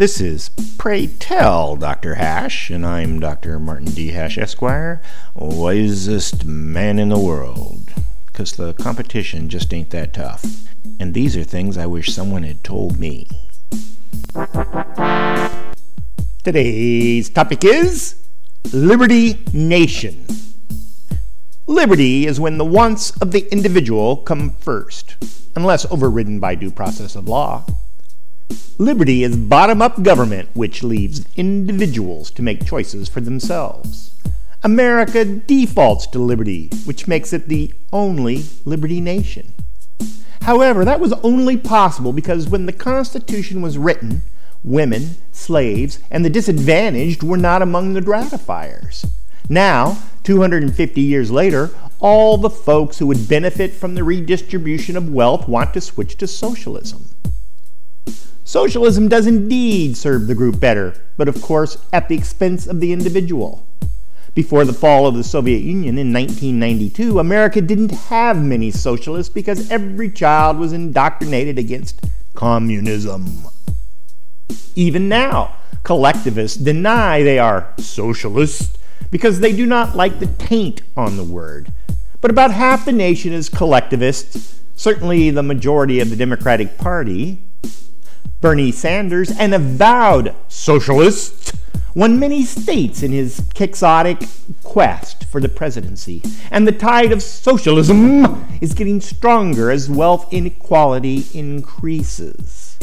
This is Pray Tell Dr. Hash, and I'm Dr. Martin D. Hash, Esquire, wisest man in the world. Because the competition just ain't that tough. And these are things I wish someone had told me. Today's topic is Liberty Nation. Liberty is when the wants of the individual come first, unless overridden by due process of law. Liberty is bottom up government which leaves individuals to make choices for themselves. America defaults to liberty, which makes it the only liberty nation. However, that was only possible because when the Constitution was written, women, slaves, and the disadvantaged were not among the ratifiers. Now, 250 years later, all the folks who would benefit from the redistribution of wealth want to switch to socialism. Socialism does indeed serve the group better, but of course at the expense of the individual. Before the fall of the Soviet Union in 1992, America didn't have many socialists because every child was indoctrinated against communism. Even now, collectivists deny they are socialists because they do not like the taint on the word. But about half the nation is collectivist, certainly the majority of the Democratic Party, Bernie Sanders, an avowed socialist, won many states in his quixotic quest for the presidency. And the tide of socialism is getting stronger as wealth inequality increases.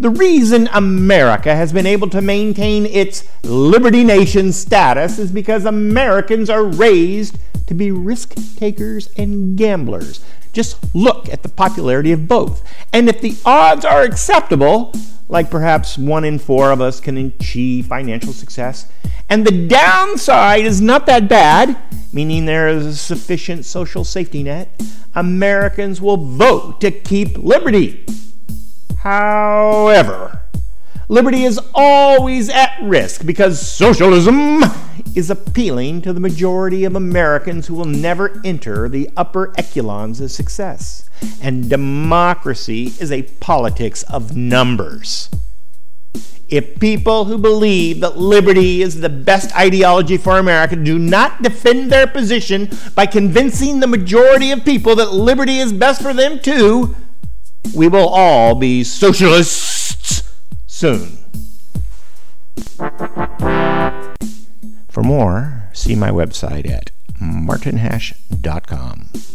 The reason America has been able to maintain its Liberty Nation status is because Americans are raised to be risk takers and gamblers. Just look at the popularity of both. And if the odds are acceptable, like perhaps one in four of us can achieve financial success, and the downside is not that bad, meaning there is a sufficient social safety net, Americans will vote to keep liberty. However, liberty is always at risk because socialism is appealing to the majority of Americans who will never enter the upper echelons of success. And democracy is a politics of numbers. If people who believe that liberty is the best ideology for America do not defend their position by convincing the majority of people that liberty is best for them too, we will all be socialists soon. More, see my website at martinhash.com.